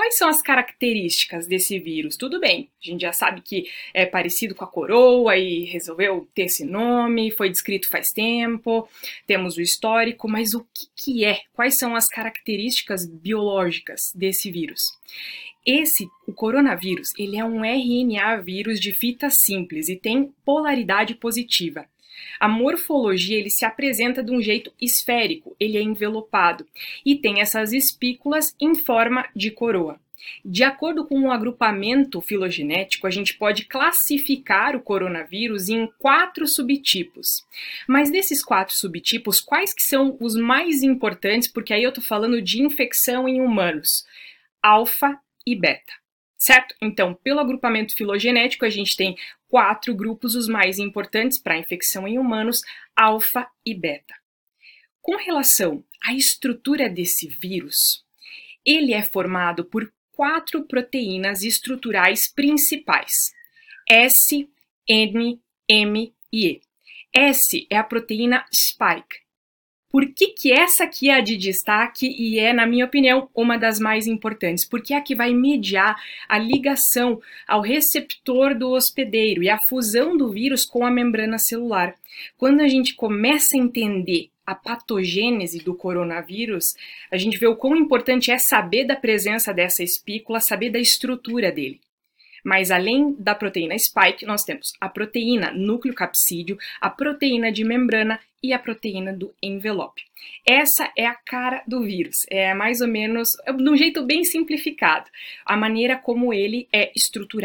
Quais são as características desse vírus? Tudo bem, a gente já sabe que é parecido com a coroa e resolveu ter esse nome, foi descrito faz tempo, temos o histórico, mas o que, que é? Quais são as características biológicas desse vírus? Esse, o coronavírus, ele é um RNA vírus de fita simples e tem polaridade positiva. A morfologia ele se apresenta de um jeito esférico, ele é envelopado e tem essas espículas em forma de coroa. De acordo com o agrupamento filogenético, a gente pode classificar o coronavírus em quatro subtipos. Mas desses quatro subtipos, quais que são os mais importantes? Porque aí eu estou falando de infecção em humanos: alfa e beta certo? Então, pelo agrupamento filogenético, a gente tem quatro grupos, os mais importantes para a infecção em humanos, alfa e beta. Com relação à estrutura desse vírus, ele é formado por quatro proteínas estruturais principais: S, N, M e E. S é a proteína spike, por que, que essa aqui é a de destaque e é, na minha opinião, uma das mais importantes? Porque é a que vai mediar a ligação ao receptor do hospedeiro e a fusão do vírus com a membrana celular. Quando a gente começa a entender a patogênese do coronavírus, a gente vê o quão importante é saber da presença dessa espícula, saber da estrutura dele. Mas além da proteína spike, nós temos a proteína núcleo capsídeo, a proteína de membrana e a proteína do envelope. Essa é a cara do vírus, é mais ou menos, de um jeito bem simplificado, a maneira como ele é estruturado.